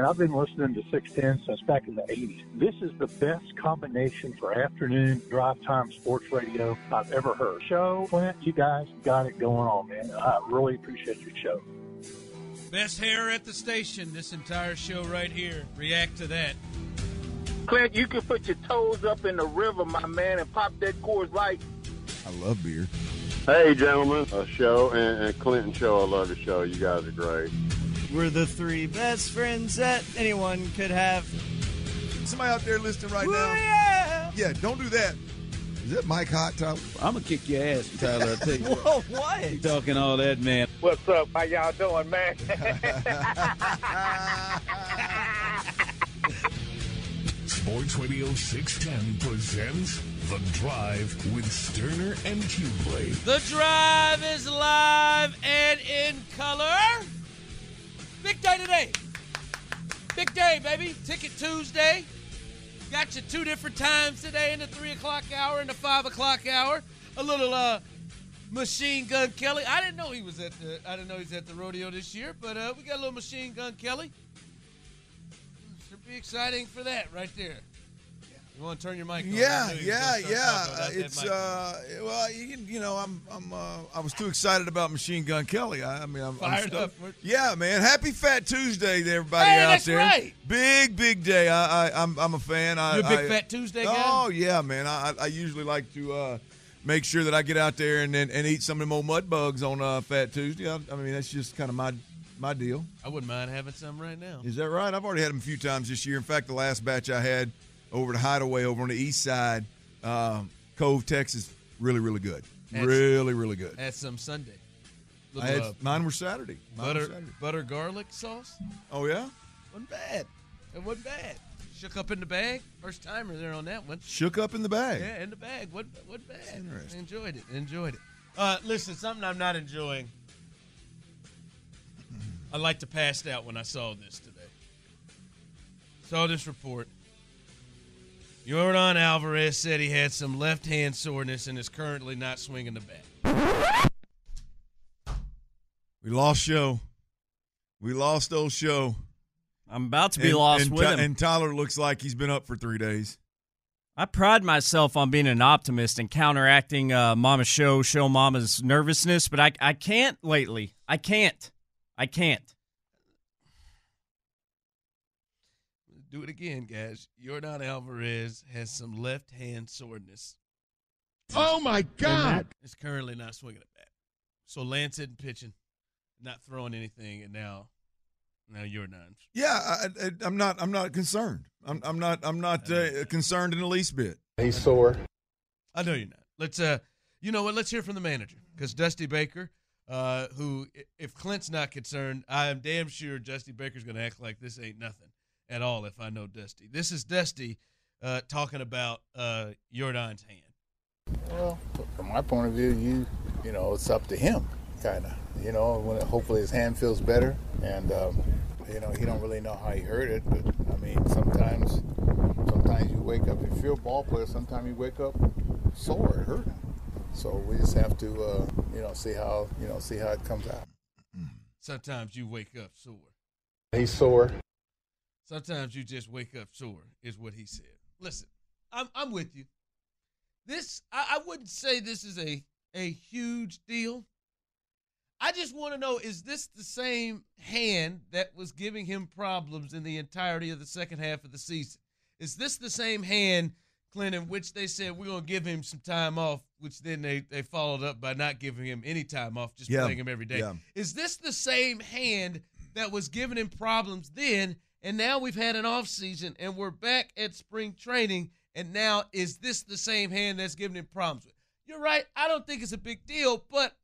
And I've been listening to 610 since back in the 80s. This is the best combination for afternoon drive time sports radio I've ever heard. Show, Clint, you guys got it going on, man. I really appreciate your show. Best hair at the station, this entire show right here. React to that. Clint, you can put your toes up in the river, my man, and pop that Coors Light. I love beer. Hey, gentlemen, a show and, and Clinton show. I love the show. You guys are great. We're the three best friends that anyone could have. Somebody out there listening right Ooh, now. Yeah. Yeah, don't do that. Is that Mike Hot Top? I'm gonna kick your ass, Tyler. I tell you. Whoa, what? You talking all that, man? What's up? How y'all doing, man? Sports Radio 610 presents The Drive with Stoerner and Hughley. The drive is live and in color. Big day today. Big day, baby. Ticket Tuesday. Got you two different times today in the three o'clock hour and the five o'clock hour. A little uh Machine Gun Kelly. I didn't know he was at the I didn't know he's at the rodeo this year, but uh, we got a little Machine Gun Kelly. Should be exciting for that right there. You want to turn your mic on? Yeah, I knew you yeah, was gonna start yeah. that It's uh, well, you can, you know, I'm, I'm, uh, I was too excited about Machine Gun Kelly. I, I mean, I'm, I'm Fired up. Yeah, man. Happy Fat Tuesday to everybody Hey, out that's there. right. Big, big day. I, I, I'm, I'm a fan. I, You a big I- Fat Tuesday guy? Oh yeah, man. I, I I usually like to uh, make sure that I get out there and and, and eat some of them old mud bugs on uh, Fat Tuesday. I, I mean, that's just kind of my my deal. I wouldn't mind having some right now. Is that right? I've already had them a few times this year. In fact, the last batch I had over at Hideaway over on the east side, um, Cove, Texas, really, really good. That's- really, really good. Had some Sunday. Little, had, uh, mine were Saturday. Mine were butter Saturday. butter garlic sauce. Oh yeah, wasn't bad. It wasn't bad. Shook up in the bag. First timer there on that one. shook up in the bag. Yeah, in the bag. What what bad? Interesting. Enjoyed it. Enjoyed it. Uh, listen, something I'm not enjoying. I like to passed out when I saw this today. Saw this report. Yordan Alvarez said he had some left hand soreness and is currently not swinging the bat. We lost show. We lost old show. I'm about to be And- lost and with Ty- him. And Tyler looks like he's been up for three days. I pride myself on being an optimist and counteracting uh, Mama Show, Show Mama's nervousness, but I, I can't lately. I can't. I can't. Do it again, guys. Yordan Alvarez has some left hand soreness. Oh my God! Is currently not swinging a bat. So Lance isn't pitching, not throwing anything, and now, now Jordan's. Yeah, I, I, I'm not. I'm not concerned. I'm, I'm not. I'm not uh, concerned in the least bit. He's sore. I know you're not. Let's uh, you know what? Let's hear from the manager because Dusty Baker, uh, who if Clint's not concerned, I am damn sure Dusty Baker's going to act like this ain't nothing at all. If I know Dusty, this is Dusty uh, talking about uh, Jordan's hand. Well, from my point of view, you you know, it's up to him. kind of. You know, when hopefully his hand feels better, and um, you know he don't really know how he hurt it. But I mean, sometimes, sometimes you wake up. If you're a ball player, sometimes you wake up sore, hurting. So we just have to, uh, you know, see how you know see how it comes out. Sometimes you wake up sore. He's sore. Sometimes you just wake up sore, is what he said. Listen, I'm I'm with you. This I, I wouldn't say this is a a huge deal. I just want to know is this the same hand that was giving him problems in the entirety of the second half of the season? Is this the same hand, Clint, in which they said we're going to give him some time off, which then they, they followed up by not giving him any time off, just Yeah. playing him every day? Yeah. Is this the same hand that was giving him problems then, and now we've had an off season and we're back at spring training, and now is this the same hand that's giving him problems? You're right. I don't think it's a big deal, but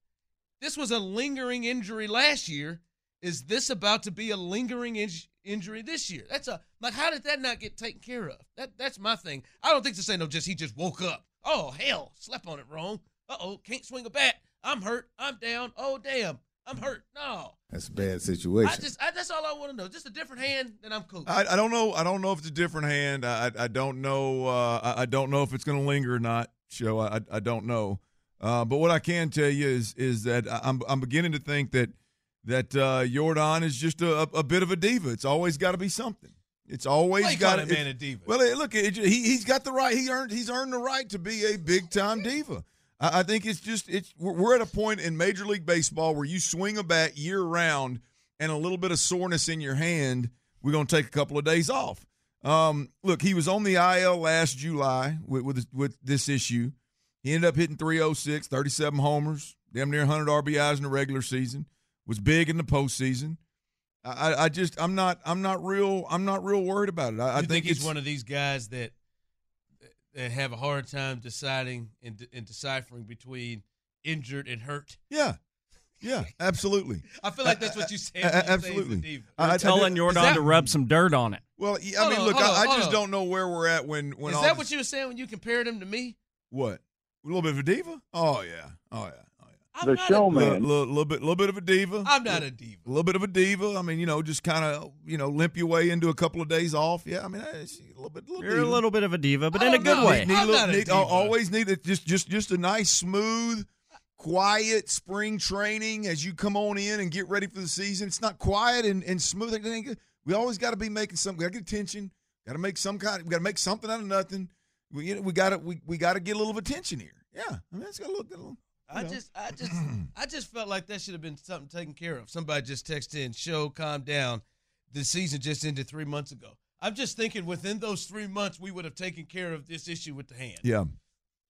this was a lingering injury last year. Is this about to be a lingering in- injury this year? That's a like. How did that not get taken care of? That that's my thing. I don't think to say no. Just he just woke up. Oh hell, slept on it wrong. Uh oh, can't swing a bat. I'm hurt. I'm down. Oh damn, I'm hurt. No, That's a bad situation. I just I, that's all I want to know. Just a different hand, then I'm cool. I, I don't know. I don't know if it's a different hand. I I, I don't know. Uh, I, I don't know if it's going to linger or not. Show. I I don't know. Uh, but what I can tell you is is that I- I'm I'm beginning to think that that uh, Jordan is just a, a bit of a diva. It's always got to be something. It's always Why you got call that man a diva? Well, look, it, he he's got the right. He earned he's earned the right to be a big time diva. I, I think it's just it's we're, at a point in Major League Baseball where you swing a bat year round and a little bit of soreness in your hand. We're going to take a couple of days off. Um, look, he was on the IL last July with with, with this issue. He ended up hitting 306, 37 homers, damn near 100 RBIs in the regular season. Was big in the postseason. I, I- just I'm not I'm not real I'm not real worried about it. I, I you think, he's one of these guys that that have a hard time deciding and, and deciphering between injured and hurt? Yeah, yeah, absolutely. I feel like that's what you said. A- a- you say absolutely. diva. I- I- telling is Jordan that- to rub some dirt on it. Well, yeah, I Hold mean, on, look, I, on, I just on. don't know where we're at when when Is all that this- what you were saying when you compared him to me? what a little bit of a diva? Oh yeah, oh yeah. I'm not a- A little, little, little bit, little bit of a diva. I'm not a diva. A little bit of a diva. I mean, you know, just kind of, you know, limp your way into a couple of days off. Yeah, I mean, eh, a little bit, little You're diva. a little bit of a diva, but in a good know. way. Need a I'm little- not a need- uh, diva. always need it. Just, just, just a nice, smooth, quiet spring training as you come on in and get ready for the season. It's not quiet and, and smooth. It ain't good. We always got to be making something. Got to get attention. Got to make some kind. We got to make something out of nothing. We, you know, we got to, we, we got to get a little bit of attention here. Yeah, I mean, it's got to look. Got a little, I know. just, I just, I just felt like that should have been something taken care of. Somebody just texted in, "Show, calm down. The season just ended three months ago." I'm just thinking within those three months we would have taken care of this issue with the hand. yeah.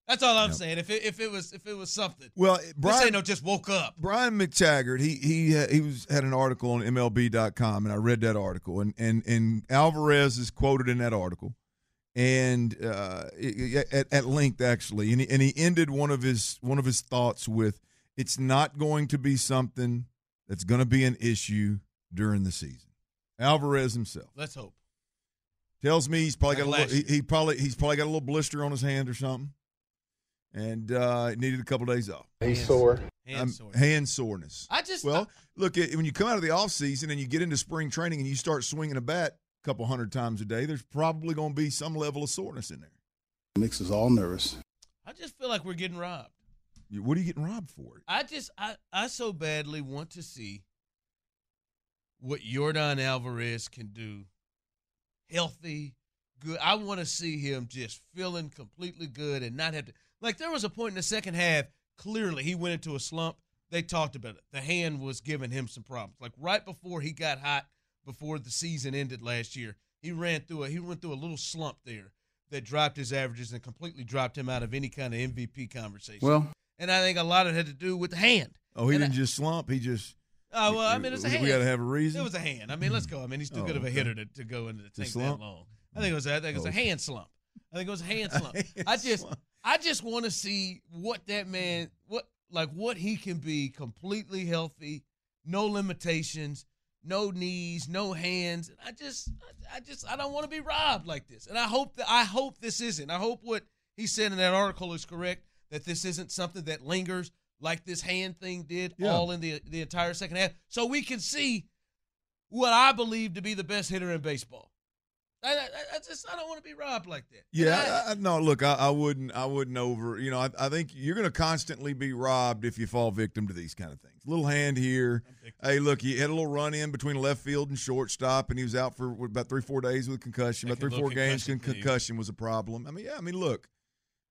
That's all I'm Yep. saying. If it, if it was if it was something, Well, this Brian, ain't no just woke up. Brian McTaggart, he he he was had an article on MLB.com, and I read that article, and and and Alvarez is quoted in that article, and uh, i- i- at, at length actually, and he, and he ended one of his one of his thoughts with, "It's not going to be something that's going to be an issue during the season." Alvarez himself Let's hope. tells me he's probably got a little, he, he probably he's probably got a little blister on his hand or something, and uh, needed a couple days off. He's sore. Hand Um, sore. hand soreness. I just Well, look, it- when you come out of the off season and you get into spring training and you start swinging a bat a couple hundred times a day, there's probably going to be some level of soreness in there. Makes us all nervous. I just feel like we're getting robbed. What are you getting robbed for? I just I, I so badly want to see what Yordan Alvarez can do. Healthy, good. I want to see him just feeling completely good and not have to like there was a point in the second half, clearly he went into a slump. They talked about it. The hand was giving him some problems. Like right before he got hot, before the season ended last year, he ran through a he went through a little slump there that dropped his averages and completely dropped him out of any kind of MVP conversation. Well- and I think a lot of it had to do with the hand. Oh, he And didn't I- just slump. He just. Oh well, I mean it's a we, hand. We got to have a reason. It was a hand. I mean, let's go. I mean, he's too Oh, good of a hitter to, to go into the tank that long. I think it was. I think it was a hand slump. I think it was a hand slump. I just, slump. I just want to see what that man, what like what he can be completely healthy, no limitations, no knees, no hands. And I just, I just, I don't want to be robbed like this. And I hope that I hope this isn't. I hope what he said in that article is correct. That this isn't something that lingers. like this hand thing did Yeah. all in the the entire second half, so we can see what I believe to be the best hitter in baseball. I, I, I just I don't want to be robbed like that. Yeah, I, no. Look, I, I wouldn't. I wouldn't over. You know, I, I think you're going to constantly be robbed if you fall victim to these kind of things. Little hand here. Hey, look, he had a little run in between left field and shortstop, and he was out for what, about three, four days with concussion. About three, four games. concussion concussion was a problem. I mean, yeah. I mean, look,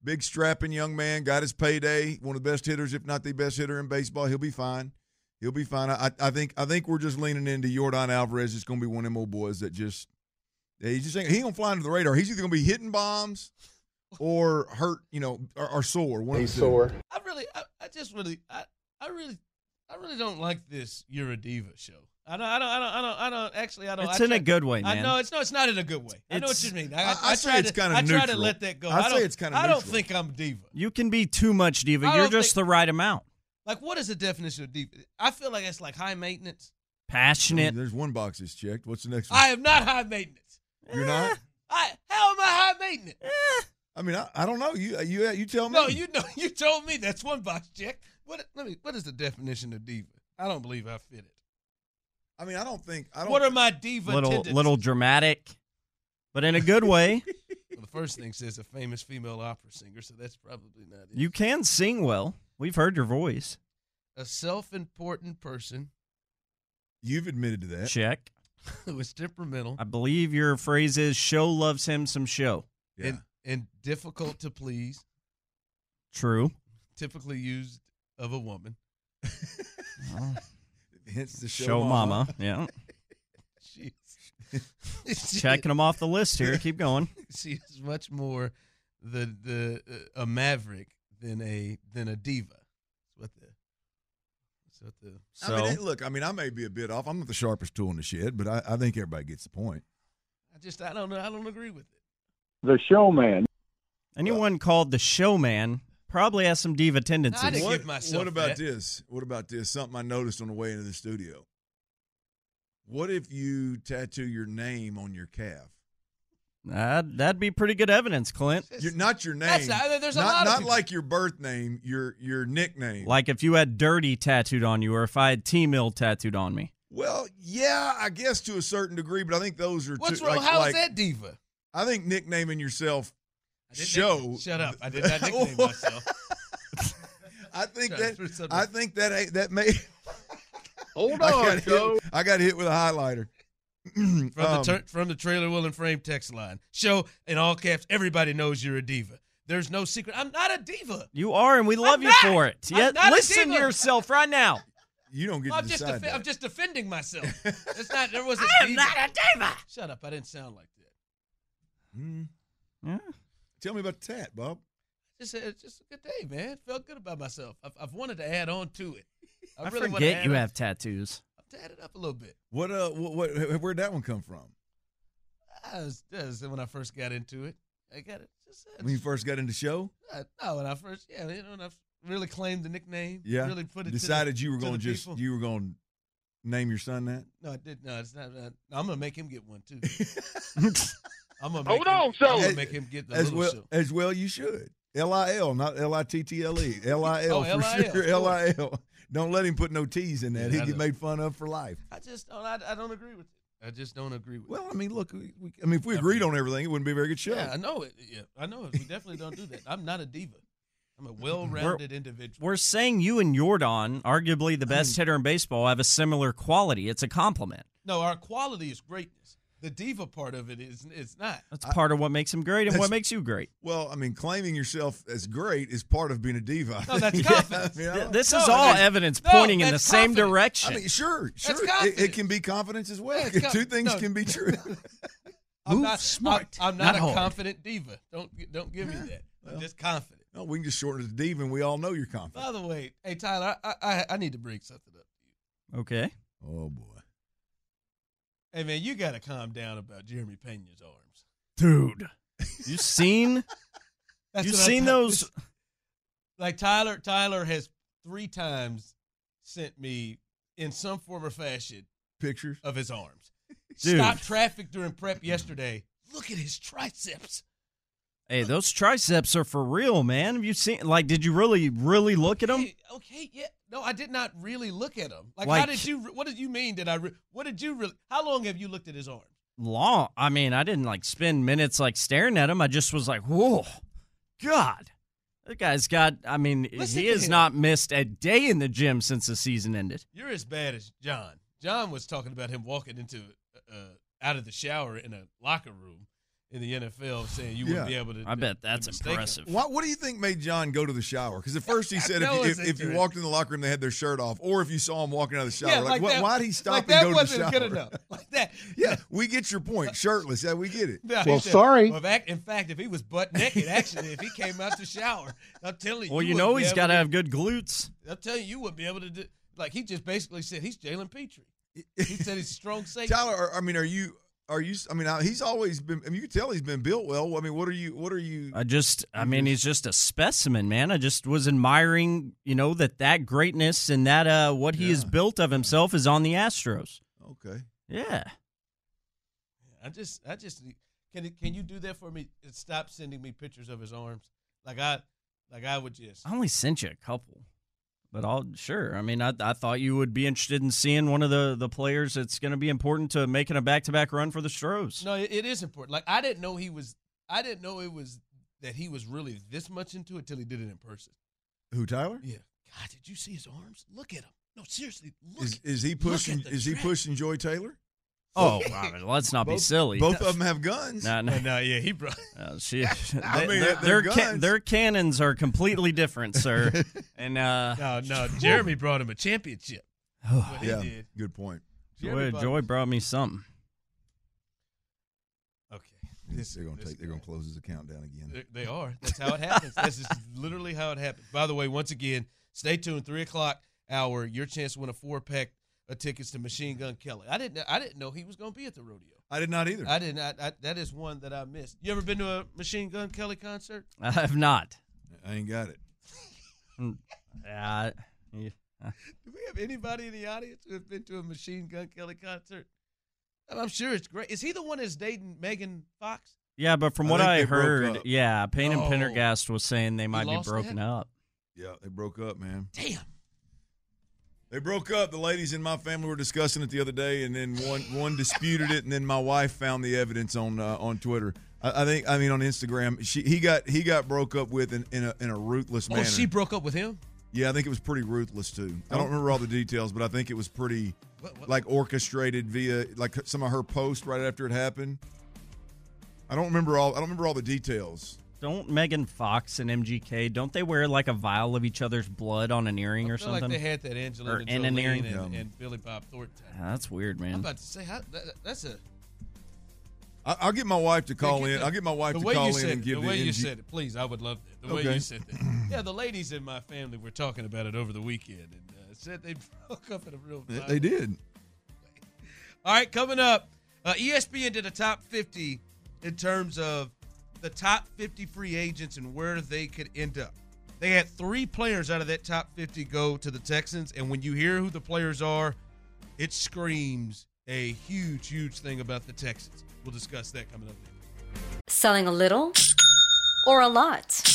big strapping young man got his payday. One of the best hitters, if not the best hitter in baseball. He'll be fine. He'll be fine. I, I think. I think we're just leaning into Yordan Alvarez. It's going to be one of them old boys that just. Yeah, he's just ain't, he ain't gonna fly under the radar. He's either gonna be hitting bombs or hurt, you know, or, or sore. One He's sore. I really, I, I just really, I, I really, I really don't like this "You're a Diva" show. I don't, I don't, I don't, I don't, I don't. Actually, I don't. It's I in a good way, I man. know it's no, it's not in a good way. I know what It's- you mean. I, I- I, I try it's to, kinda I try to let that go. I I say it's kinda I don't think I'm diva. You can be too much diva. You're just think- the right amount. Like, what is the definition of diva? I feel like it's like high maintenance. Passionate. There's one box that's checked. What's the next one? I am not high maintenance. You're not. I, how am I high maintenance? I mean, I, I don't know. You you you tell me. No, you know, you told me that's one box check. What? Let me. What is the definition of diva? I don't believe I fit it. I mean, I don't think. I don't. What are my diva Little tendencies? little dramatic, but in a good way. Well, the first thing says a famous female opera singer, so that's probably not it. You can sing well. We've heard your voice. a self-important person You've admitted to that. Check. who is temperamental I believe your phrase is "show loves him some show." Yeah. and, and difficult to please, True. typically used of a woman. Hence the show, Show, mama. Yeah. She's Checking them off the list here. Keep going. she is much more the the uh, a maverick than a than a diva. That's what the that's what the So I mean, look. I mean, I may be a bit off. I'm not the sharpest tool in the shed, but I, I think everybody gets the point. I just I don't know I don't agree with it. The showman. anyone called the showman probably has some diva tendencies. I What, give what about that. this? What about this? Something I noticed on the way into the studio. What if you tattoo your name on your calf? That'd, that'd be pretty good evidence, Clint. Your, not your name. That's not- there's a not, lot of not people- like your birth name, your your nickname. Like if you had "dirty" tattooed on you, or if I had T Mill tattooed on me. well, yeah, I guess to a certain degree, but I think those are What's two, wrong? like, How is like- that diva? I think nicknaming yourself show. nick- shut up! I did not nickname myself. I think that I think that ain't- that may. Hold I on, got, Joe. hit, I got hit with a highlighter. From the Um, tur- from the trailer will and frame text line. Show in all caps. Everybody knows you're a diva. There's no secret. I'm not a diva. You are, and we love you not. for it. I'm Yeah, not a listen to yourself right now. you don't get I'm to just decide defe- I'm just defending myself. It's not. There wasn't. I am not a diva. Shut up! I didn't sound like that. Mm. Yeah. Tell me about the tat, Bob. Just it's just a good day, man. Felt good about myself. I've, I've wanted to add on to it. I, really forget you have tattoos. I've tatted up a little bit. What uh, what, what where'd that one come from? I was, that was when I first got into it. I got it. Just, When you first got into show, uh, no, when I first, yeah, you know, when I really claimed the nickname. yeah, really put it. decided to the, you were going to just people. you were going to name your son that. No, I did. No, it's not. Uh, I'm gonna make him get one too. I'm gonna Hold him, on, I'm so- gonna make him get the as little well show. as well you should. L I L, not L I T T L E. L I L Oh, for sure. L I L. Don't let him put no T's in that. Yeah, He'll get made fun of for life. I just don't. I, I don't agree with it. I just don't agree with. Well, I mean, look, we, we, I mean, if we agreed on everything, it wouldn't be a very good show. Yeah, I know it. Yeah, I know it. We definitely don't do that. I'm not a diva. I'm a well-rounded individual. We're saying you and Jordan, arguably the best mm. hitter in baseball, have a similar quality. It's a compliment. No, our quality is greatness. The diva part of it is it's not. That's part of what makes him great and what makes you great. Well, I mean, claiming yourself as great is part of being a diva. No, that's confidence. I mean, I Th- don't- This No, is all that's- evidence no, pointing in the that's same confidence. direction. I mean, sure, sure. It, it can be confidence as well. That's Two things no. can be true. I'm Move not smart, I'm, I'm not, not a hard. confident diva. Don't don't give me that. I'm just confident. no, we can just shorten it to diva, and we all know you're confident. By the way, hey Tyler, I I, I need to bring something up to you. okay. Oh boy. Hey man, you got to calm down about Jeremy Pena's arms. Dude. You seen you seen talking- those Like Tyler, Tyler has three times sent me in some form or fashion Pictures. of his arms. Dude. Stopped traffic during prep yesterday. Look at his triceps. Hey, those triceps are for real, man. Have you seen? Like, did you really, really look at them? Hey, okay, yeah. No, I did not really look at him. Like, how did you? What did you mean? Did I? Re- what did you really? How long have you looked at his arms? Long. I mean, I didn't like spend minutes like staring at him. I just was like, whoa, God, that guy's got. I mean, Listen he has him. not missed a day in the gym since the season ended. You're as bad as John. John was talking about him walking into uh, out of the shower in a locker room in the NFL, saying you wouldn't be able to. I bet that's impressive. What, what do you think made John go to the shower? Because at first he said if, you, if, if you walked in the locker room, they had their shirt off, or if you saw him walking out of the shower, Yeah, like, like that- why'd he stop like and go to the wasn't shower? good enough. Like that. yeah, we get your point. Shirtless, yeah, we get it. No, Well, said- sorry. well, in fact, if he was butt naked, actually, if he came out the shower, I'm telling you. Well, you wouldn't know he's got to to- have good glutes. I'm telling you, you wouldn't be able to do. Like he just basically said, he's Jalen Pitre. He said he's strong safety. Tyler, are- I mean, are you? Are you? I mean, he's always been. I mean, you can tell he's been built well. I mean, what are you? What are you? I just, I mean, he's just a specimen, man. I just was admiring, you know, that that greatness and that uh what he has Yeah. built of himself is on the Astros. Okay. Yeah. I just, I just can can you do that for me? Stop sending me pictures of his arms. Like I, like I would just. I only sent you a couple, but I'll sure. I mean, I, I thought you would be interested in seeing one of the the players that's going to be important to making a back to back run for the Stros. No, it, it is important. Like I didn't know he was. I didn't know it was that he was really this much into it till he did it in person. Who Tyler? Yeah. God, did you see his arms? Look at him. No, seriously, look. Is, is he look pushing? at the Is he pushing Joy Taylor? Oh, I mean, let's not be silly. Both of them have guns. No, no, No, no, yeah, he brought. Uh, she, I they- mean, their, they're their, ca- guns. their cannons are completely different, sir. and uh, No, no, Jeremy brought him a championship. What he yeah, did. good point. Joy, brought Joy brought me something. Okay, this they're gonna this take. They're gonna close his account down again. They, they are. That's how it happens. That's just literally how it happens. By the way, once again, stay tuned. Three o'clock hour. Your chance to win a four pack of tickets to Machine Gun Kelly. I didn't. I didn't know he was going to be at the rodeo. I did not either. I didn't. I, I, that is one that I missed. You ever been to a Machine Gun Kelly concert? I have not. I ain't got it. Uh, yeah. Do we have anybody in the audience who has been to a Machine Gun Kelly concert? I'm sure it's great. Is he the one that's dating Megan Fox? Yeah, but from I what I heard, yeah, Payne and Oh. Pendergast was saying they might be broken that? up. Yeah, they broke up, man. Damn. They broke up. The ladies in my family were discussing it the other day, and then one one disputed it, and then my wife found the evidence on uh, on Twitter. I, I think, I mean, on Instagram. She he got he got broke up with in, in a in a ruthless Oh, manner. she broke up with him. yeah, I think it was pretty ruthless too. I don't remember all the details, but I think it was pretty What- what- like orchestrated via like some of her posts right after it happened. I don't remember all. I don't remember all the details. Don't Megan Fox and MGK don't they wear like a vial of each other's blood on an earring I or feel something? like they had that Angelina Or in an Jolie earring. and, and Billy Bob Thornton. Ah, that's weird, man. I'm about to say how, that, that's a I, I'll get my wife to call in. the- I'll get my wife to call in said and give the The way you said it. Please, I would love that. The way you said that. Yeah, the ladies in my family were talking about it over the weekend and uh, said they broke up in a real. They- violent They did. All right, coming up, uh, ESPN did a top 50 in terms of the top 50 free agents and where they could end up. They had three players out of that top 50 go to the Texans, and when you hear who the players are, it screams a huge, huge thing about the Texans. We'll discuss that coming up. Selling a little or a lot?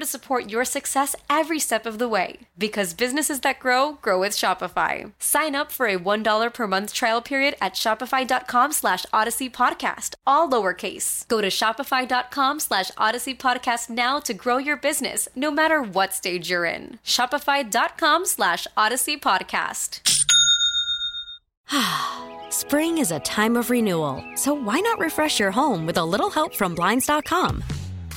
to support your success every step of the way. Because businesses that grow grow with Shopify. Sign up for a $1 per month trial period at Shopify.com slash Odyssey Podcast, all lowercase. Go to Shopify.com slash Odyssey Podcast now to grow your business, no matter what stage you're in. Shopify.com slash Odyssey Podcast. Spring is a time of renewal, so why not refresh your home with a little help from Blinds.com?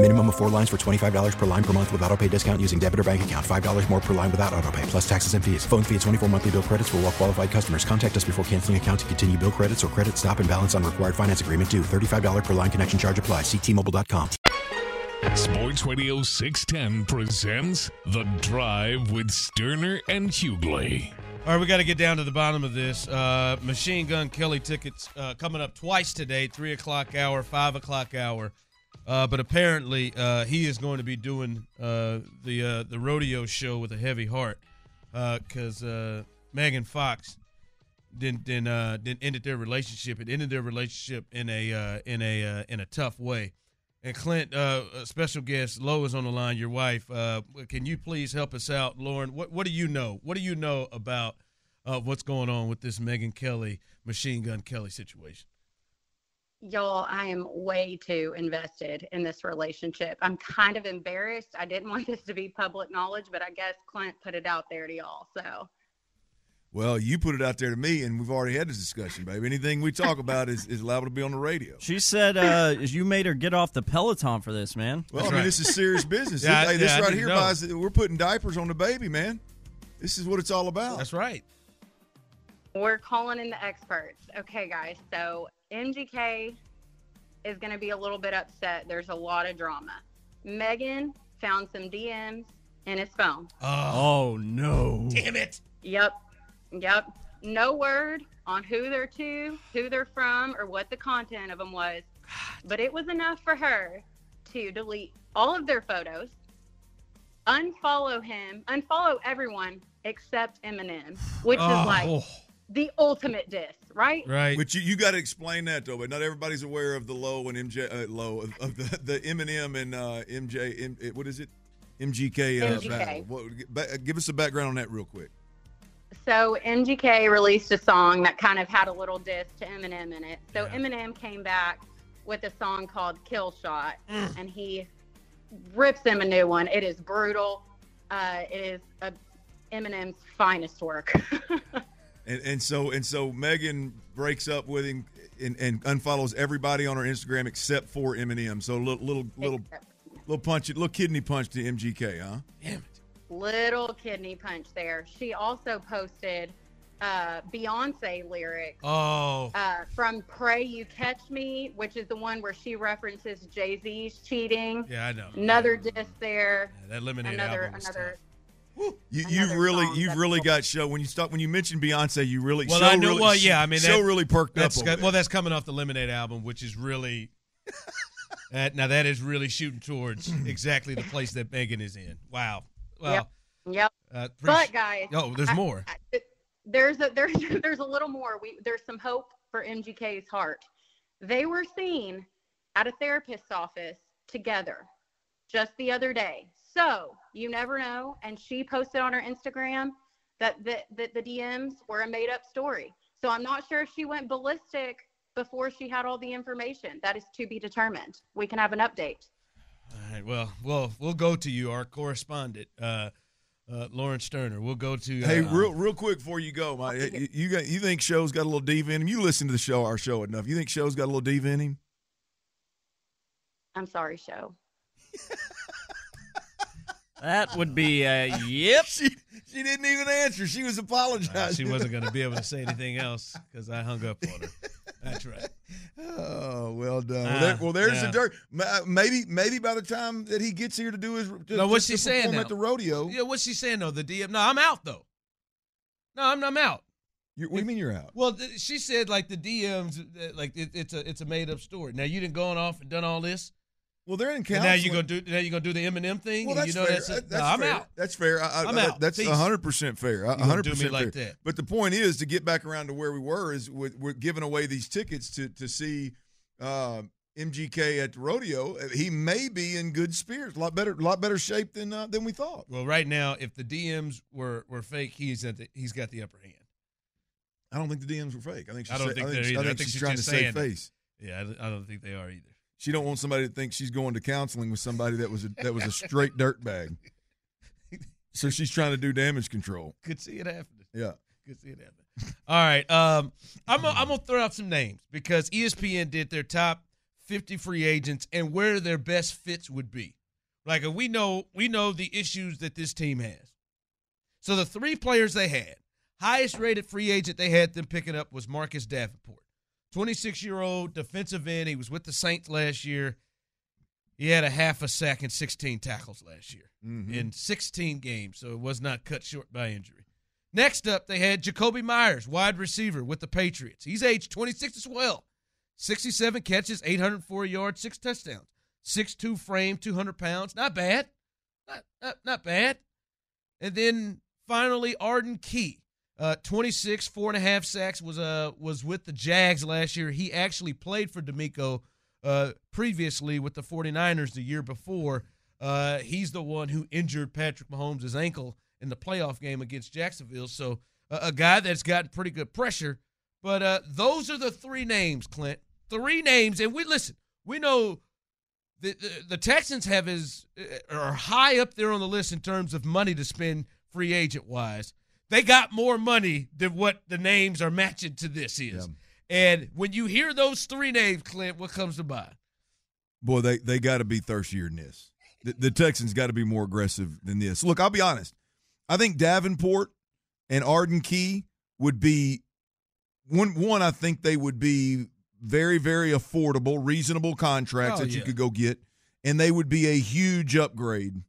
Minimum of four lines for $25 per line per month with auto pay discount using debit or bank account. $5 more per line without auto pay, plus taxes and fees. Phone fee at 24 monthly bill credits for all well qualified customers. Contact us before canceling account to continue bill credits or credit stop and balance on required finance agreement due. $35 per line connection charge apply. Ctmobile.com. Sports Radio 610 presents The Drive with Stoerner and Hughley. All right, we got to get down to the bottom of this. Uh, Machine Gun Kelly tickets uh, coming up twice today, three o'clock hour, five o'clock hour. Uh, but apparently, uh, he is going to be doing uh, the uh, the rodeo show with a heavy heart because Megan Fox didn't didn't, didn't ended their relationship. It ended their relationship in a in a in a tough way. And Clint, special guest, Lo is on the line. Your wife. can you please help us out, Lauren? What what do you know? What do you know about what's going on with this Megan Kelly, Machine Gun Kelly situation? Y'all, I am way too invested in this relationship. I'm kind of embarrassed. I didn't want this to be public knowledge, but I guess Clint put it out there to y'all. So. Well, you put it out there to me, and we've already had this discussion, baby. Anything we talk about is, is liable to be on the radio. She said uh, you made her get off the Peloton for this, man. Well, That's I mean, right. this is serious business. yeah, this, hey, this right here know. buys. We're putting diapers on the baby, man. This is what it's all about. That's right. We're calling in the experts. Okay, guys. So MGK is going to be a little bit upset. There's a lot of drama. Megan found some DMs in his phone. Oh, oh no. Damn it. Yep. Yep. No word on who they're to, who they're from, or what the content of them was. But it was enough for her to delete all of their photos, unfollow him, unfollow everyone except Eminem, which oh. is like the ultimate diss, right? Right. But you, you got to explain that though. But not everybody's aware of the low and MJ uh, low of, of, the the Eminem and uh, MJ. M, what is it? MGK, uh, MGK. battle. What, give us a background on that real quick. So MGK released a song that kind of had a little diss to Eminem in it. So yeah. Eminem came back with a song called Kill Shot, mm. and he rips him a new one. It is brutal. Uh, it is a, Eminem's finest work. And, and so and so Megan breaks up with him and, and unfollows everybody on her Instagram except for Eminem. So little little little little punch, little kidney punch to MGK, huh? Damn it. Little kidney punch there. She also posted uh, Beyonce lyrics. Oh. Uh, from "Pray You Catch Me," which is the one where she references Jay Z's cheating. Yeah, I know. Another diss there. Yeah, that lemonade another album another. Tough. You you've really you've really got show. When you start when you mention Beyonce you really well show I know really, well yeah I mean show that, really perked that's up well that's coming off the Lemonade album which is really that now that is really shooting towards exactly the place that Megan is in. Wow. Well yep, yep. Uh, but guys oh there's I, more. I, there's a there's there's a little more. We there's some hope for MGK's heart. They were seen at a therapist's office together just the other day so you never know. And she posted on her Instagram that the, that the DMs were a made up story. So I'm not sure if she went ballistic before she had all the information. That is to be determined. We can have an update. All right. Well, well, we'll go to you, our correspondent, uh, uh, Lauren Stoerner. We'll go to. Uh, Hey, real real quick before you go, my, you, you got you think show's got a little diva in him? You listen to the show, our show enough. You think show's got a little diva in him? I'm sorry, show. That would be a yep. she, she didn't even answer. She was apologizing. Uh, she wasn't going to be able to say anything else because I hung up on her. That's right. Oh, well done. well, Ah, there, well, there's yeah. the dirt. Maybe, maybe by the time that he gets here to do his, to, No, what's to she saying now? at the rodeo? Yeah, what's she saying though? The DM? No, I'm out though. No, I'm, I'm out. You, what do you mean you're out? Well, th- she said like the DMs, uh, like it, it's a it's a made up story. Now you didn't gone off and done all this. Well, they're in And now you gonna do now you gonna do the Eminem thing. Well, that's you know fair. that's, a, That- no, that's I'm out. That's fair. I, I, I'm out. That's Peace. hundred percent fair. You hundred percent like fair. that. But the point is to get back around to where we were is we're giving away these tickets to to see uh, MGK at the rodeo. He may be in good spirits, a lot better, lot better shape than uh, than we thought. Well, right now, if the DMs were were fake, he's at the, he's got the upper hand. I don't think the DMs were fake. I think she's I don't think I they're think. I think she's, trying to save it. face. Yeah, I don't think they are either. She don't want somebody to think she's going to counseling with somebody that was a, that was a straight dirt bag. So she's trying to do damage control. Could see it happening. Yeah. Could see it happening. All right. Um, I'm gonna, I'm gonna throw out some names because ESPN did their top 50 free agents and where their best fits would be. Like uh, we know we know the issues that this team has. So the three players they had, highest rated free agent they had them picking up was Marcus Davenport, 26 year old defensive end. He was with the Saints last year. He had a half a sack and 16 tackles last year Mhm. in 16 games, so it was not cut short by injury. Next up, they had Jakobi Meyers, wide receiver with the Patriots. He's age 26 as well. 67 catches, 804 yards, six touchdowns. 6'2 frame, 200 pounds. Not bad. Not, not, not bad. And then finally, Arden Key. Uh, 26, four and a half sacks, was uh was with the Jags last year. He actually played for DeMeco uh, previously with the 49ers the year before. Uh, he's the one who injured Patrick Mahomes' ankle in the playoff game against Jacksonville. So uh, a guy that's got pretty good pressure. But uh, those are the three names, Clint. Three names, and we listen. We know the the, the Texans have is uh, are high up there on the list in terms of money to spend free agent wise. They got more money than what the names are matching to this is. And when you hear those three names, Clint, what comes to mind? Boy, they they got to be thirstier than this. The, the Texans got to be more aggressive than this. Look, I'll be honest. I think Davenport and Arden Key would be one. One, I think they would be very, very affordable, reasonable contracts Oh, that you could go get, and they would be a huge upgrade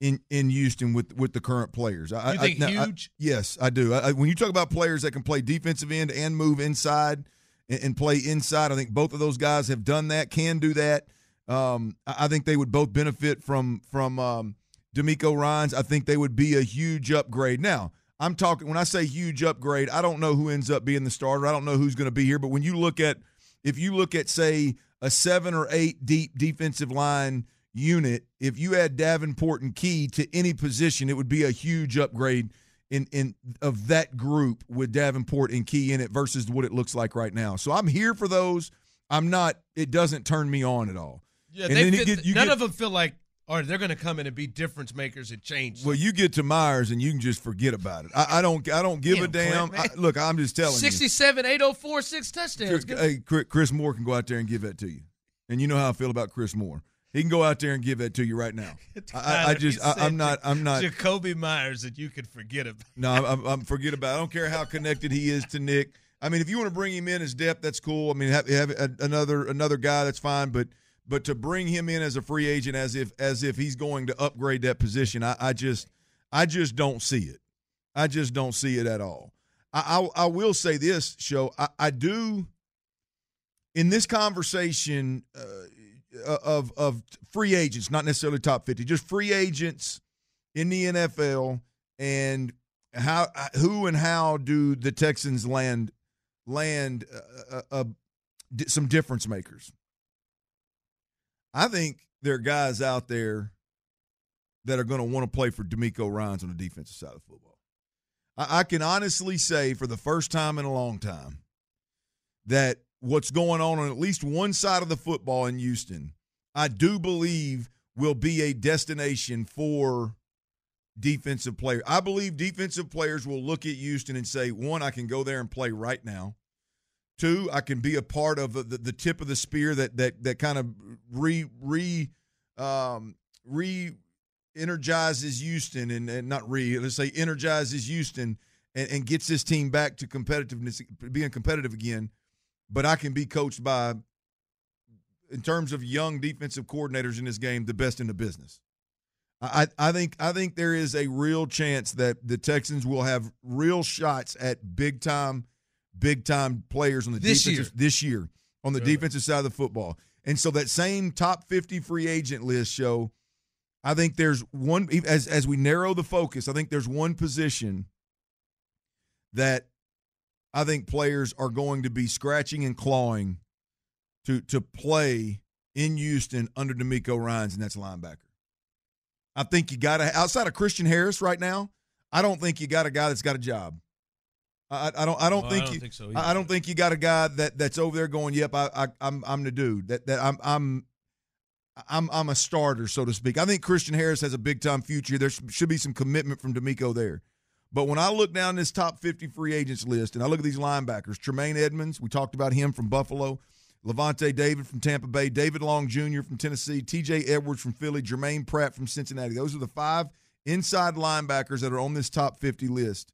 in in Houston with with the current players. I, You I- think I- huge? yes, I do. I, I- when you talk about players that can play defensive end and move inside and, and play inside, I think both of those guys have done that, can do that. Um, I I think they would both benefit from from um, DeMeco Ryans. I think they would be a huge upgrade. Now, I'm talking when I say huge upgrade. I don't know who ends up being the starter. I don't know who's going to be here. But when you look at if you look at say a seven or eight deep defensive line unit, if you add Davenport and Key to any position, it would be a huge upgrade in in of that group with Davenport and Key in it versus what it looks like right now. So I'm here for those. I'm not. It doesn't turn me on at all. Yeah, And they get- none get- of them feel like, or they're going to come in and be difference makers and change. Well, you get to Meyers and you can just forget about it. I, I don't. I don't give a Damn, damn. Clint, I, look, I'm just telling 67, 804, six touchdowns. you. Hey, Chris- Chris Moore can go out there and give that to you, and you know how I feel about Chris Moore. He can go out there and give that to you right now. I, I, just. I, I'm not. I'm not. Jakobi Meyers that you could forget about. No, I'm, I'm forget about. I don't care how connected he is to Nick. I mean, if you want to bring him in as depth, that's cool. I mean, have, have another another guy, that's fine. But but to bring him in as a free agent, as if as if he's going to upgrade that position, I, I just I just don't see it. I just don't see it at all. I I, I will say this, show. I, I do. In this conversation uh, of of free agents, not necessarily top fifty, just free agents in the NFL and how who and how do the Texans land land uh, uh, uh, some difference makers? I think there are guys out there that are going to want to play for DeMeco Ryans on the defensive side of football. I, I can honestly say for the first time in a long time that what's going on on at least one side of the football in Houston, I do believe will be a destination for defensive players. I believe defensive players will look at Houston and say, one, I can go there and play right now. Two, I can be a part of the, the tip of the spear that that that kind of re re um, re energizes Houston and, and not re let's say energizes Houston and, and gets this team back to competitiveness, being competitive again. But I can be coached by, in terms of young defensive coordinators in this game, the best in the business. I, I think I think there is a real chance that the Texans will have real shots at big time, big time players on the This defensive year. this year on the Really? defensive side of the football. And so that same top fifty free agent list show, I think there's one as as we narrow the focus. I think there's one position that I think players are going to be scratching and clawing to to play in Houston under DeMeco Ryans, and that's linebacker. I think you got to outside of Christian Harris right now. I don't think you got a guy that's got a job. I, I don't. I don't Well, I think don't you. think so I I don't think you got a guy that that's over there going. Yep, I, I I'm I'm the dude. That that I'm I'm I'm I'm a starter, so to speak. I think Christian Harris has a big time future. There should be some commitment from D'Amico there. But when I look down this top 50 free agents list and I look at these linebackers, Tremaine Edmunds, we talked about him from Buffalo, Lavonte David from Tampa Bay, David Long Jr. from Tennessee, TJ Edwards from Philly, Germaine Pratt from Cincinnati. Those are the five inside linebackers that are on this top 50 list.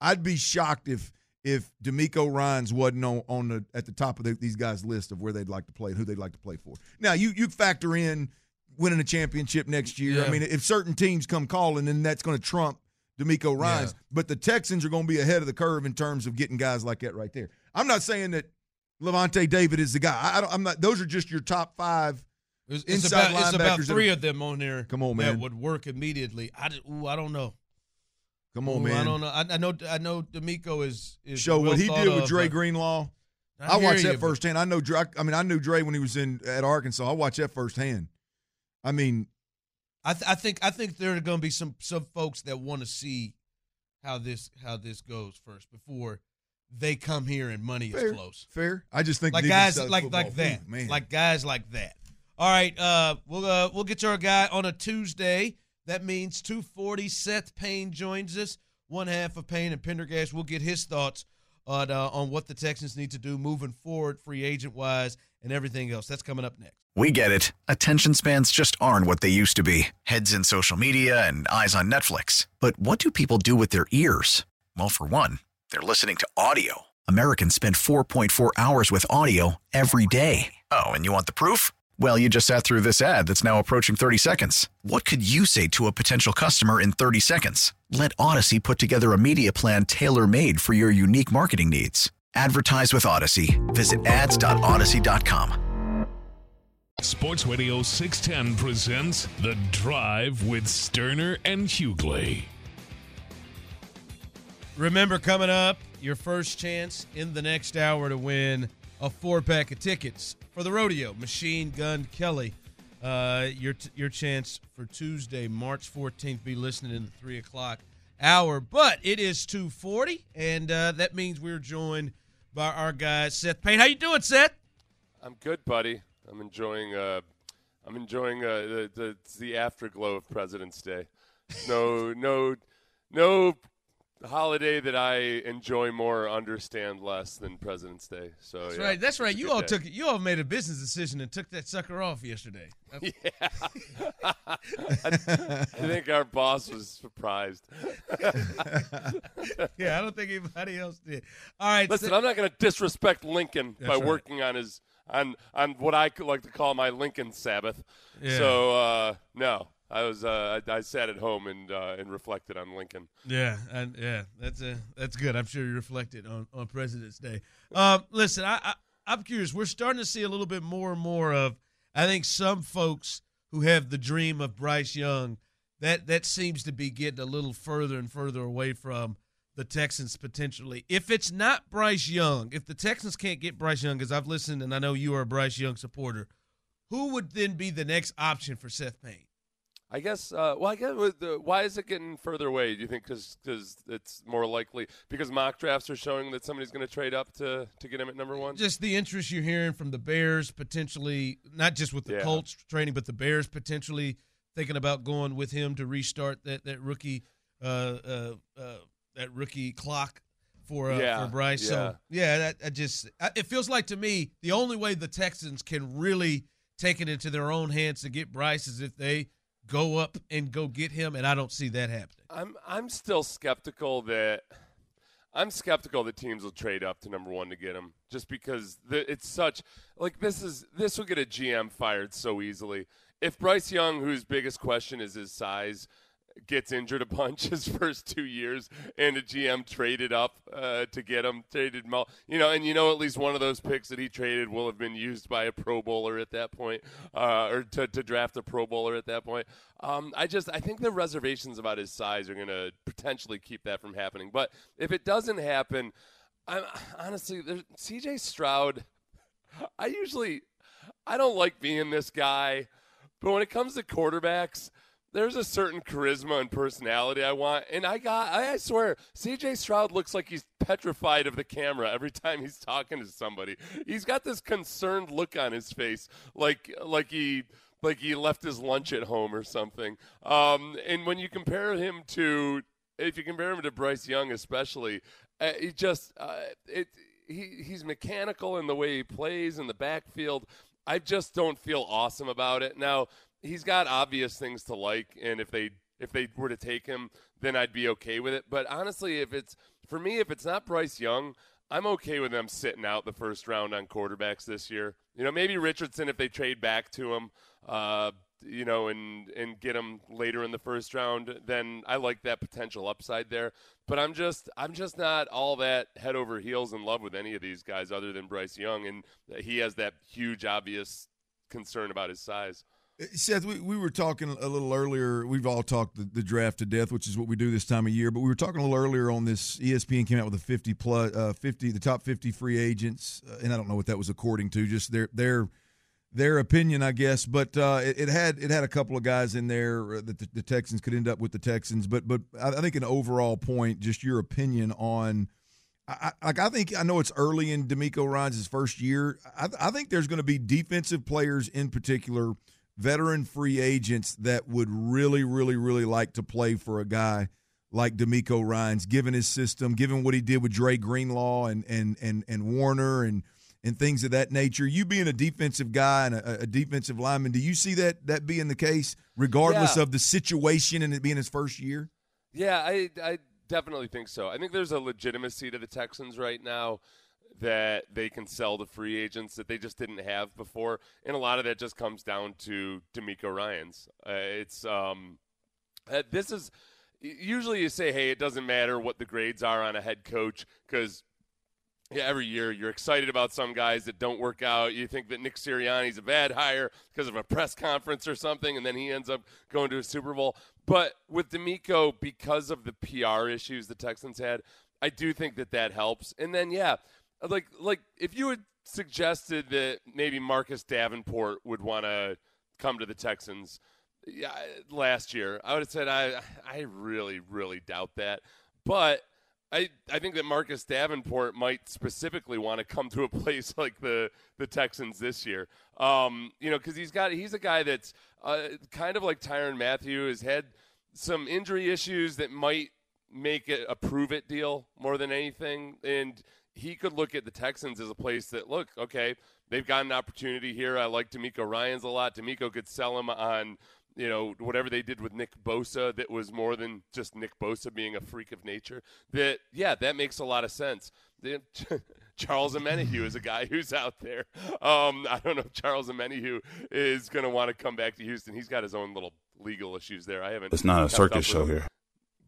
I'd be shocked if if DeMeco Ryans wasn't on, on the at the top of the, these guys' list of where they'd like to play and who they'd like to play for. Now you you factor in winning a championship next year. I mean, if certain teams come calling, then that's going to trump DeMeco Ryans. But the Texans are going to be ahead of the curve in terms of getting guys like that right there. I'm not saying that Lavonte David is the guy. I, I'm not. Those are just your top five It's, it's inside about, it's about linebackers that three of them on there. Come on, man. that would work immediately. I d- ooh, I don't know. Come on, Ooh, man. I don't know. I, I know. I know. D'Amico is is show well what he did with of, Dre Greenlaw. I I, watched that firsthand. I know Dre. I, I mean, I knew Dre when he was in at Arkansas. I watched that firsthand. I mean, I, th- I think I think there are going to be some some folks that want to see how this how this goes first before they come here and money Fair, is close. fair. I just think like guys like football, like that, ooh, man. like guys like that. All right, uh, we'll uh, we'll get to our guy on a Tuesday. That means two forty. Seth Payne joins us. One half of Payne and Pendergast. We'll get his thoughts on uh, on what the Texans need to do moving forward, free agent wise, and everything else. That's coming up next. We get it. Attention spans just aren't what they used to be heads in social media and eyes on Netflix. But what do people do with their ears? Well, for one, they're listening to audio. Americans spend 4.4 hours with audio every day. Oh, and you want the proof? Well, you just sat through this ad that's now approaching 30 seconds. What could you say to a potential customer in 30 seconds? Let Audacy put together a media plan tailor made for your unique marketing needs. Advertise with Audacy. Visit ads.audacy.com. Sports Radio 610 presents The Drive with Stoerner and Hughley. Remember, coming up, your first chance in the next hour to win a four pack of tickets for the rodeo. Machine Gun Kelly. Uh, your your chance for Tuesday, March 14th. Be listening in the three o'clock hour. But it is 2:40, and uh, that means we're joined by our guy Seth Payne. How you doing, Seth? I'm good, buddy. I'm enjoying. Uh, I'm enjoying uh, the, the the afterglow of President's Day. No, no, no holiday that I enjoy more, understand less than President's Day. So That's yeah, right. That's right. You all day. took you all made a business decision and took that sucker off yesterday. Yeah. I, I think our boss was surprised. yeah, I don't think anybody else did. All right, Listen, so- I'm not going to disrespect Lincoln That's by right. working on his on on what I like to call my Lincoln Sabbath. Yeah. So uh, no, I was uh, I, I sat at home and uh, and reflected on Lincoln. Yeah, and yeah, that's a that's good. I'm sure you reflected on on President's Day. Um, listen, I, I I'm curious. We're starting to see a little bit more and more of. I think some folks who have the dream of Bryce Young, that that seems to be getting a little further and further away from the Texans potentially. If it's not Bryce Young, if the Texans can't get Bryce Young, because I've listened and I know you are a Bryce Young supporter, who would then be the next option for Seth Payne? I guess. Uh, well, I guess. with The, why is it getting further away? Do you think because it's more likely because mock drafts are showing that somebody's going to trade up to to get him at number one? Just the interest you're hearing from the Bears potentially, not just with the Yeah. Colts training, but the Bears potentially thinking about going with him to restart that that rookie uh, uh, uh, that rookie clock for uh, Yeah, for Bryce. yeah. So yeah, that I just it feels like to me the only way the Texans can really take it into their own hands to get Bryce is if they go up and go get him, and I don't see that happening. I'm I'm still skeptical that I'm skeptical that teams will trade up to number one to get him, just because the, it's such like this is this will get a GM fired so easily. If Bryce Young, whose biggest question is his size, gets injured a bunch his first two years, and a GM traded up uh, to get him, traded Mel, you know, and you know at least one of those picks that he traded will have been used by a Pro Bowler at that point, uh, or to, to draft a Pro Bowler at that point. Um, I just I think the reservations about his size are going to potentially keep that from happening. But if it doesn't happen, I'm honestly C.J. Stroud. I usually I don't like being this guy, but when it comes to quarterbacks, there's a certain charisma and personality I want, and I got I, swear C.J. Stroud looks like he's petrified of the camera every time he's talking to somebody. He's got this concerned look on his face, like like he like he left his lunch at home or something. Um, and when you compare him to if you compare him to Bryce Young, especially, uh, he just uh, it he he's mechanical in the way he plays in the backfield. I just don't feel awesome about it. Now he's got obvious things to like, and if they if they were to take him, then I'd be okay with it. But honestly, if it's for me, if it's not Bryce Young, I'm okay with them sitting out the first round on quarterbacks this year. You know, maybe Richardson if they trade back to him, uh, you know, and and get him later in the first round, then I like that potential upside there. But I'm just I'm just not all that head over heels in love with any of these guys other than Bryce Young, and he has that huge obvious concern about his size. Seth, we, we were talking a little earlier. We've all talked the, the draft to death, which is what we do this time of year. But we were talking a little earlier on this. ESPN came out with a fifty plus, uh, fifty, the top fifty free agents, uh, and I don't know what that was according to, just their their their opinion, I guess. But uh, it, it had it had a couple of guys in there uh, that the, the Texans could end up with the Texans. But but I, think an overall point, just your opinion on. I, I, like I think I know it's early in DeMeco Ryans' first year. I, I think there's going to be defensive players in particular, veteran free agents that would really, really, really like to play for a guy like DeMeco Ryans, given his system, given what he did with Dre Greenlaw and and and and Warner and and things of that nature. You being a defensive guy and a, a defensive lineman, do you see that that being the case, regardless Yeah. of the situation and it being his first year? Yeah, I I definitely think so. I think there's a legitimacy to the Texans right now that they can sell to free agents that they just didn't have before, and a lot of that just comes down to DeMeco Ryans. Uh, it's um, uh, this is usually you say, hey, it doesn't matter what the grades are on a head coach because yeah, every year you're excited about some guys that don't work out. You think that Nick Sirianni's a bad hire because of a press conference or something, and then he ends up going to a Super Bowl. But with DeMeco, because of the PR issues the Texans had, I do think that that helps. And then, yeah, like like if you had suggested that maybe Marcus Davenport would want to come to the Texans last year, I would have said I I really really doubt that. But I, I think that Marcus Davenport might specifically want to come to a place like the the Texans this year. Um, you know, because he's got he's a guy that's uh, kind of like Tyrann Mathieu has had some injury issues that might make it a prove it deal more than anything, and he could look at the Texans as a place that look okay. They've got an opportunity here. I like DeMeco Ryans a lot. DeMeco could sell him on you know, whatever they did with Nick Bosa that was more than just Nick Bosa being a freak of nature. That, yeah, that makes a lot of sense. Charles Omenihu is a guy who's out there. Um, I don't know if Charles Omenihu is going to want to come back to Houston. He's got his own little legal issues there. I haven't. It's not a circus show him. here.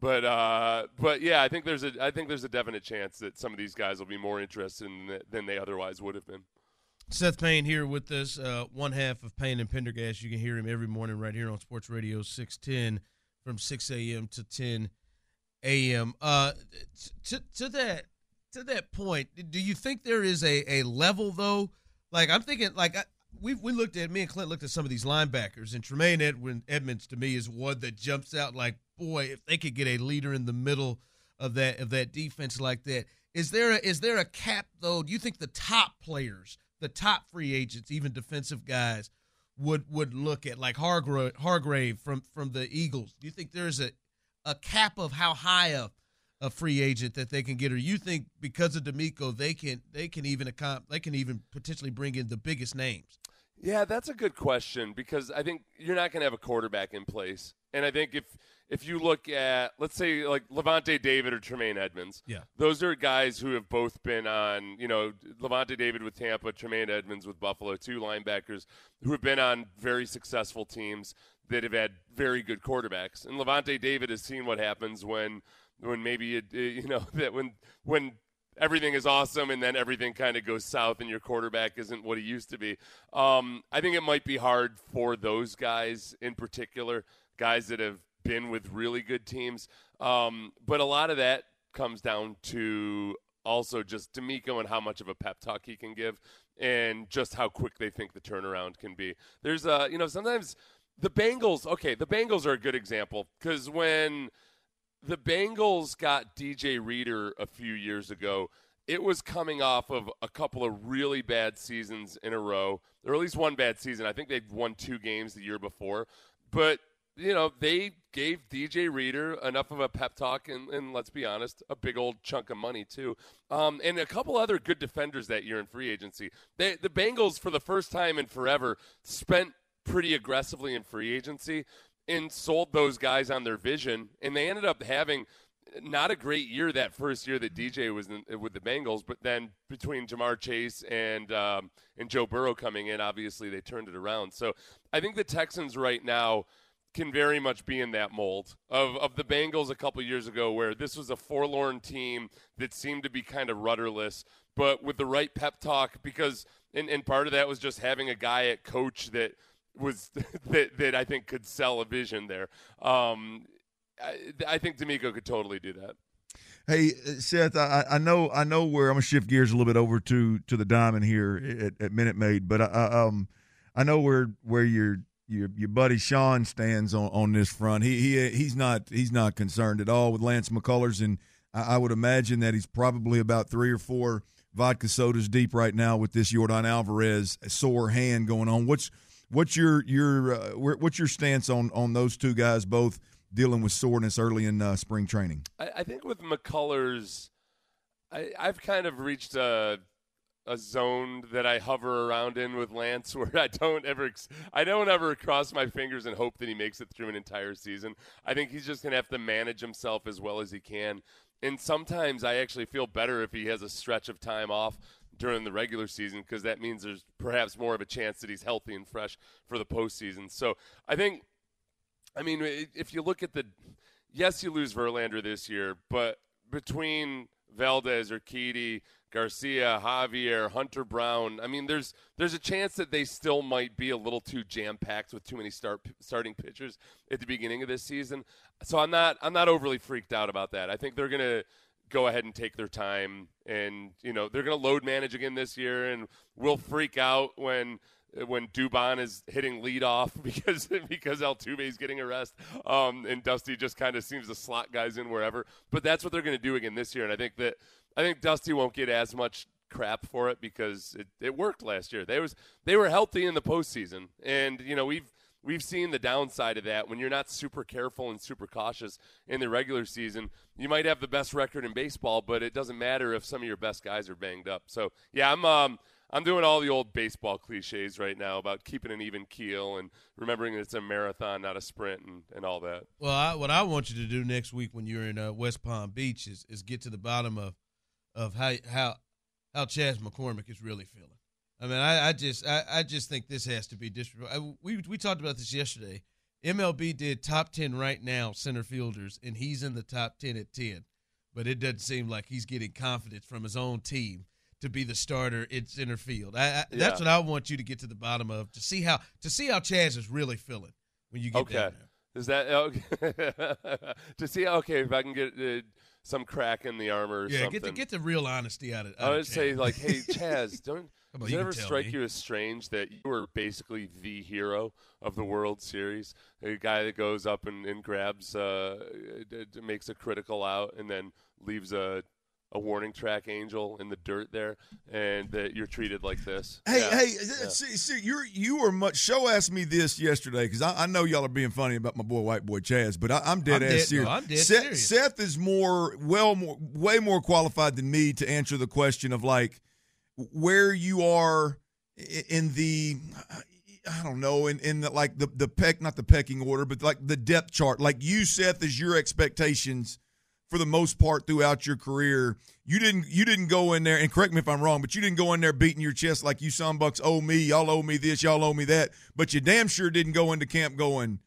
But uh, but yeah, I think there's a I think there's a definite chance that some of these guys will be more interested in than they otherwise would have been. Seth Payne here with us, uh, one half of Payne and Pendergast. You can hear him every morning right here on Sports Radio 610 from 6 a.m. to 10 a.m. Uh, to, to that to that point, do you think there is a, a level though? Like I'm thinking, like I, we we looked at me and Clint looked at some of these linebackers, and Tremaine Edwin Edmunds to me is one that jumps out like, boy, if they could get a leader in the middle of that of that defense like that. Is there a, is there a cap though? Do you think the top players, the top free agents, even defensive guys, would would look at like Hargrave, Hargrave from from the Eagles? Do you think there's a a cap of how high a a free agent that they can get, or you think because of DeMeco they can they can even account they can even potentially bring in the biggest names? Yeah, that's a good question because I think you're not going to have a quarterback in place, and I think if if you look at let's say like Lavonte David or Tremaine Edmunds, Yeah. those are guys who have both been on you know Lavonte David with Tampa, Tremaine Edmunds with Buffalo, two linebackers who have been on very successful teams that have had very good quarterbacks, and Lavonte David has seen what happens when when maybe it, you know that when when everything is awesome and then everything kind of goes south and your quarterback isn't what he used to be. Um, I think it might be hard for those guys in particular, guys that have been with really good teams. Um, but a lot of that comes down to also just DeMeco and how much of a pep talk he can give and just how quick they think the turnaround can be. There's a, you know, sometimes the Bengals, okay, the Bengals are a good example because when – the Bengals got DJ Reader a few years ago. It was coming off of a couple of really bad seasons in a row, or at least one bad season. I think they'd won two games the year before. But, you know, they gave DJ Reader enough of a pep talk, and, and let's be honest, a big old chunk of money, too. Um, and a couple other good defenders that year in free agency. They, the Bengals, for the first time in forever, spent pretty aggressively in free agency and sold those guys on their vision, and they ended up having not a great year that first year that DJ was in, with the Bengals, but then between Ja'Marr Chase and um, and Joe Burrow coming in, obviously they turned it around. So I think the Texans right now can very much be in that mold of, of the Bengals a couple years ago, where this was a forlorn team that seemed to be kind of rudderless, but with the right pep talk, because and, and part of that was just having a guy at coach that – was that, that I think could sell a vision there. Um, I, I think DeMeco could totally do that. Hey Seth, I, I know I know where I'm gonna shift gears a little bit over to to the diamond here at, at Minute Maid, but I, I um I know where where your your your buddy Sean stands on, on this front. He he he's not he's not concerned at all with Lance McCullers, and I, I would imagine that he's probably about three or four vodka sodas deep right now with this Yordan Alvarez sore hand going on. What's What's your your uh, what's your stance on on those two guys both dealing with soreness early in uh, spring training? I, I, think with McCullers, I, I've kind of reached a a zone that I hover around in with Lance, where I don't ever I don't ever cross my fingers and hope that he makes it through an entire season. I think he's just gonna have to manage himself as well as he can. And sometimes I actually feel better if he has a stretch of time off during the regular season because that means there's perhaps more of a chance that he's healthy and fresh for the postseason. So I think, I mean, if you look at the, yes, you lose Verlander this year, but between Valdez, Urquidy, Garcia, Javier, Hunter Brown. I mean, there's there's a chance that they still might be a little too jam packed with too many start starting pitchers at the beginning of this season. So I'm not I'm not overly freaked out about that. I think they're gonna go ahead and take their time and you know they're to load manage again this year and we'll freak out when when Dubon is hitting lead off because because Altuve is getting a rest, um, and Dusty just kind of seems to slot guys in wherever. But that's what they're going to do again this year, and I think that I think Dusty won't get as much crap for it because it, it worked last year. They was they were healthy in the postseason, and you know we've we've seen the downside of that when you're not super careful and super cautious in the regular season. You might have the best record in baseball, but it doesn't matter if some of your best guys are banged up. So yeah, I'm um, I'm doing all the old baseball cliches right now about keeping an even keel and remembering that it's a marathon, not a sprint, and, and all that. Well, I, what I want you to do next week when you're in uh, West Palm Beach is, is get to the bottom of of how how how Chas McCormick is really feeling. I mean, I, I just I, I just think this has to be distributed. We we talked about this yesterday. MLB did top ten right now center fielders, and he's in the top ten at ten. But it doesn't seem like he's getting confidence from his own team to be the starter in center field. I, I, yeah. That's what I want you to get to the bottom of to see how to see how Chas is really feeling when you get okay. down there. Is that okay? to see okay if I can get uh, some crack in the armor or yeah, something. get the get the real honesty out of. Out I would of say like, hey Chas, don't Does it ever strike me. you as strange that you were basically the hero of the World Series? A guy that goes up and, and grabs, uh, makes a critical out, and then leaves a a warning track angel in the dirt there, and that you're treated like this. Hey, Yeah. hey, Yeah. Uh, see, see, you're you were much. Show asked me this yesterday because I, I know y'all are being funny about my boy, white boy Chas, but I, I'm dead I'm ass dead- serious. no, I'm dead Seth, serious. Seth is more, well, more, way more qualified than me to answer the question of like where you are in the. I don't know, in, in the, like the the peck, not the pecking order, but like the depth chart. Like you, Seth, is your expectations for the most part throughout your career. You didn't you didn't go in there and correct me if I'm wrong, but you didn't go in there beating your chest like you some bucks owe me, y'all owe me this, y'all owe me that. But you damn sure didn't go into camp going,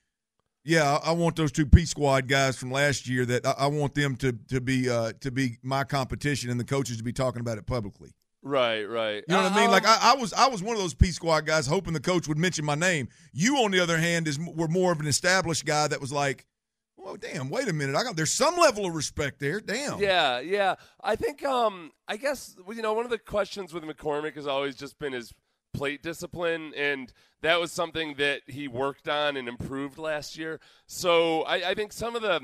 yeah, I I want those two P squad guys from last year that I, I want them to to be uh, to be my competition and the coaches to be talking about it publicly. Right, right. You know what I mean? Um, Like I, I was, I was one of those P squad guys, hoping the coach would mention my name. You, on the other hand, is were more of an established guy that was like, "Well, damn, wait a minute, I got there's some level of respect there." Damn. Yeah, yeah. I think um I guess you know one of the questions with McCormick has always just been his plate discipline and that was something that he worked on and improved last year. So I, I think some of the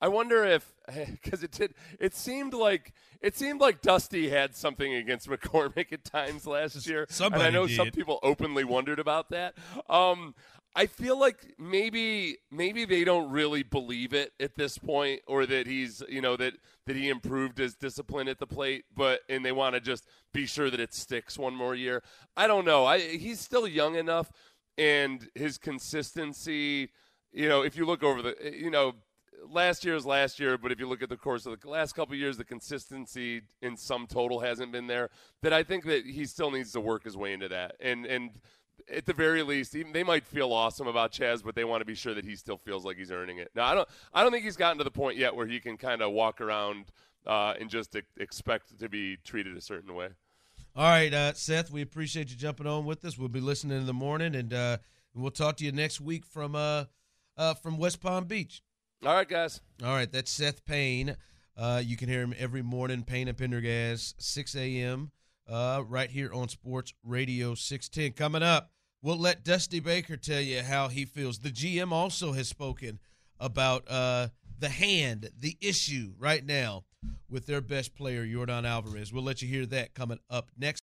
I wonder if because it did it seemed like it seemed like Dusty had something against McCormick at times last year. Somebody and I know some people openly wondered about that. Um I feel like maybe maybe they don't really believe it at this point, or that he's you know that that he improved his discipline at the plate, but and they want to just be sure that it sticks one more year. I don't know. I he's still young enough, and his consistency. You know, if you look over the you know last year is last year, but if you look at the course of the last couple years, the consistency in some total hasn't been there. That I think that he still needs to work his way into that, and and at the very least, even, they might feel awesome about Chas, but they want to be sure that he still feels like he's earning it. Now, I don't, I don't think he's gotten to the point yet where he can kind of walk around uh, and just e- expect to be treated a certain way. All right, uh, Seth, we appreciate you jumping on with us. We'll be listening in the morning, and uh, we'll talk to you next week from uh, uh, from West Palm Beach. All right, guys. All right, that's Seth Payne. Uh, you can hear him every morning, Payne and Pendergast, 6 a.m., uh, right here on Sports Radio 610. Coming up, we'll let Dusty Baker tell you how he feels. The GM also has spoken about uh, the hand, the issue right now with their best player, Yordan Alvarez. We'll let you hear that coming up next.